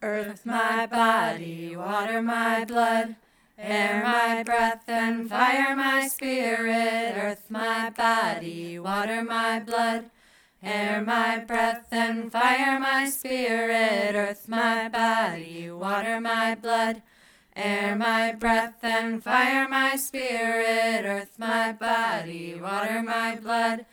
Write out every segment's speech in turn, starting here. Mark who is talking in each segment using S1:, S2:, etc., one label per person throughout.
S1: Earth my body, water my blood, air my breath, and fire my spirit. Earth my body, water my blood, air my breath, and fire my spirit. Earth my body, water my blood, air my breath, and fire my spirit. Earth my body, water my blood.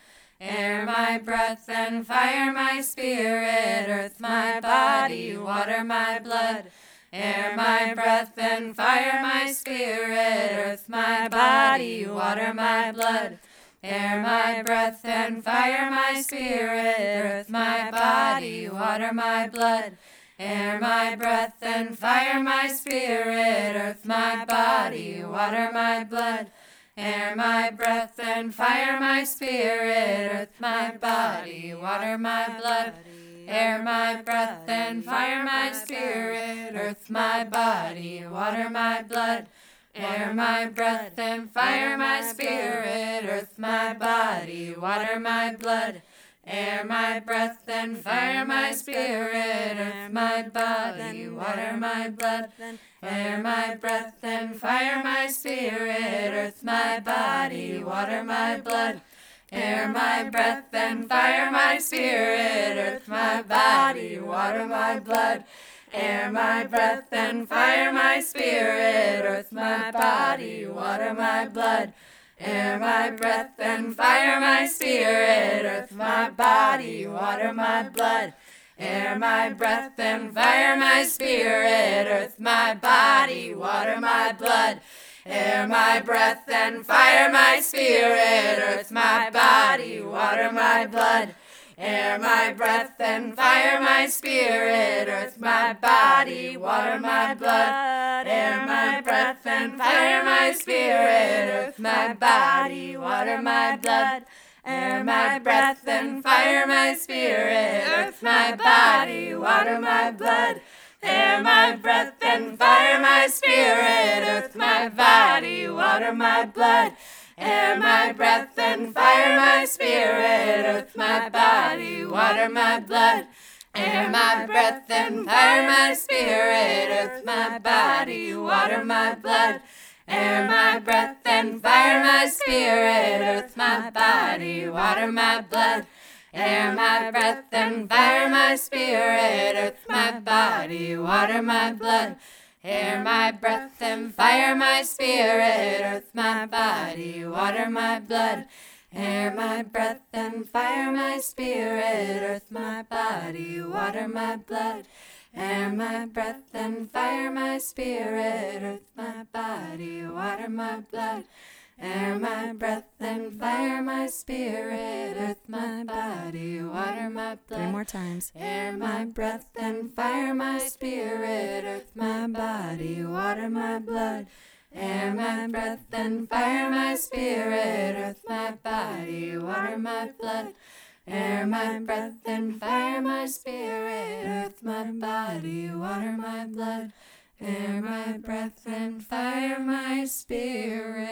S1: Air my breath and fire my spirit, earth my body, water my blood. Air my breath and fire my spirit, earth my body, water my blood. Air my breath and fire my spirit, earth my body, water my blood. Air my breath and fire my spirit, earth my body, water my blood. Air my breath and fire my spirit, earth my body, water my blood. Air my breath and fire my spirit, earth my body, water my blood. Air my breath and fire my spirit, earth my body, water my blood. Air my breath and fire my spirit, earth my body, water my blood. Air my breath and fire my spirit, earth my body, water my blood. Air my breath and fire my spirit, earth my body, water my blood. Air my breath and fire my spirit, earth my body, water my blood. Air my breath and fire my spirit, earth my body, water my blood. Air my breath and fire my spirit, earth my body, water my blood. Air my breath and fire my spirit, earth my body, water my blood. Air my breath and fire my spirit, earth my body, water my blood. Air my breath and fire my spirit, my body, water my blood. Air my breath and fire my spirit, earth my body, water my blood. Air my breath and fire my spirit, earth my body, water my blood. Air my breath and fire my spirit, earth my body, water my blood. Air my breath and fire my spirit, earth my body, water my blood. Air my breath and fire my spirit, earth my body, water my blood. Air my breath and fire my spirit, earth my body, water my blood. Air my breath and fire my spirit, earth my body, water my blood. Air my breath and fire my spirit, earth my body, water my blood. Air my breath and fire my spirit, earth my body, water my blood. Air my breath and fire my spirit, earth my body, water my blood.
S2: Three more times.
S1: Air my breath and fire my spirit, earth my body, water my blood. Air my breath and fire my spirit, earth my body, water my blood. Air my breath and fire my spirit, earth my body, water my blood. Air my breath and fire my spirit.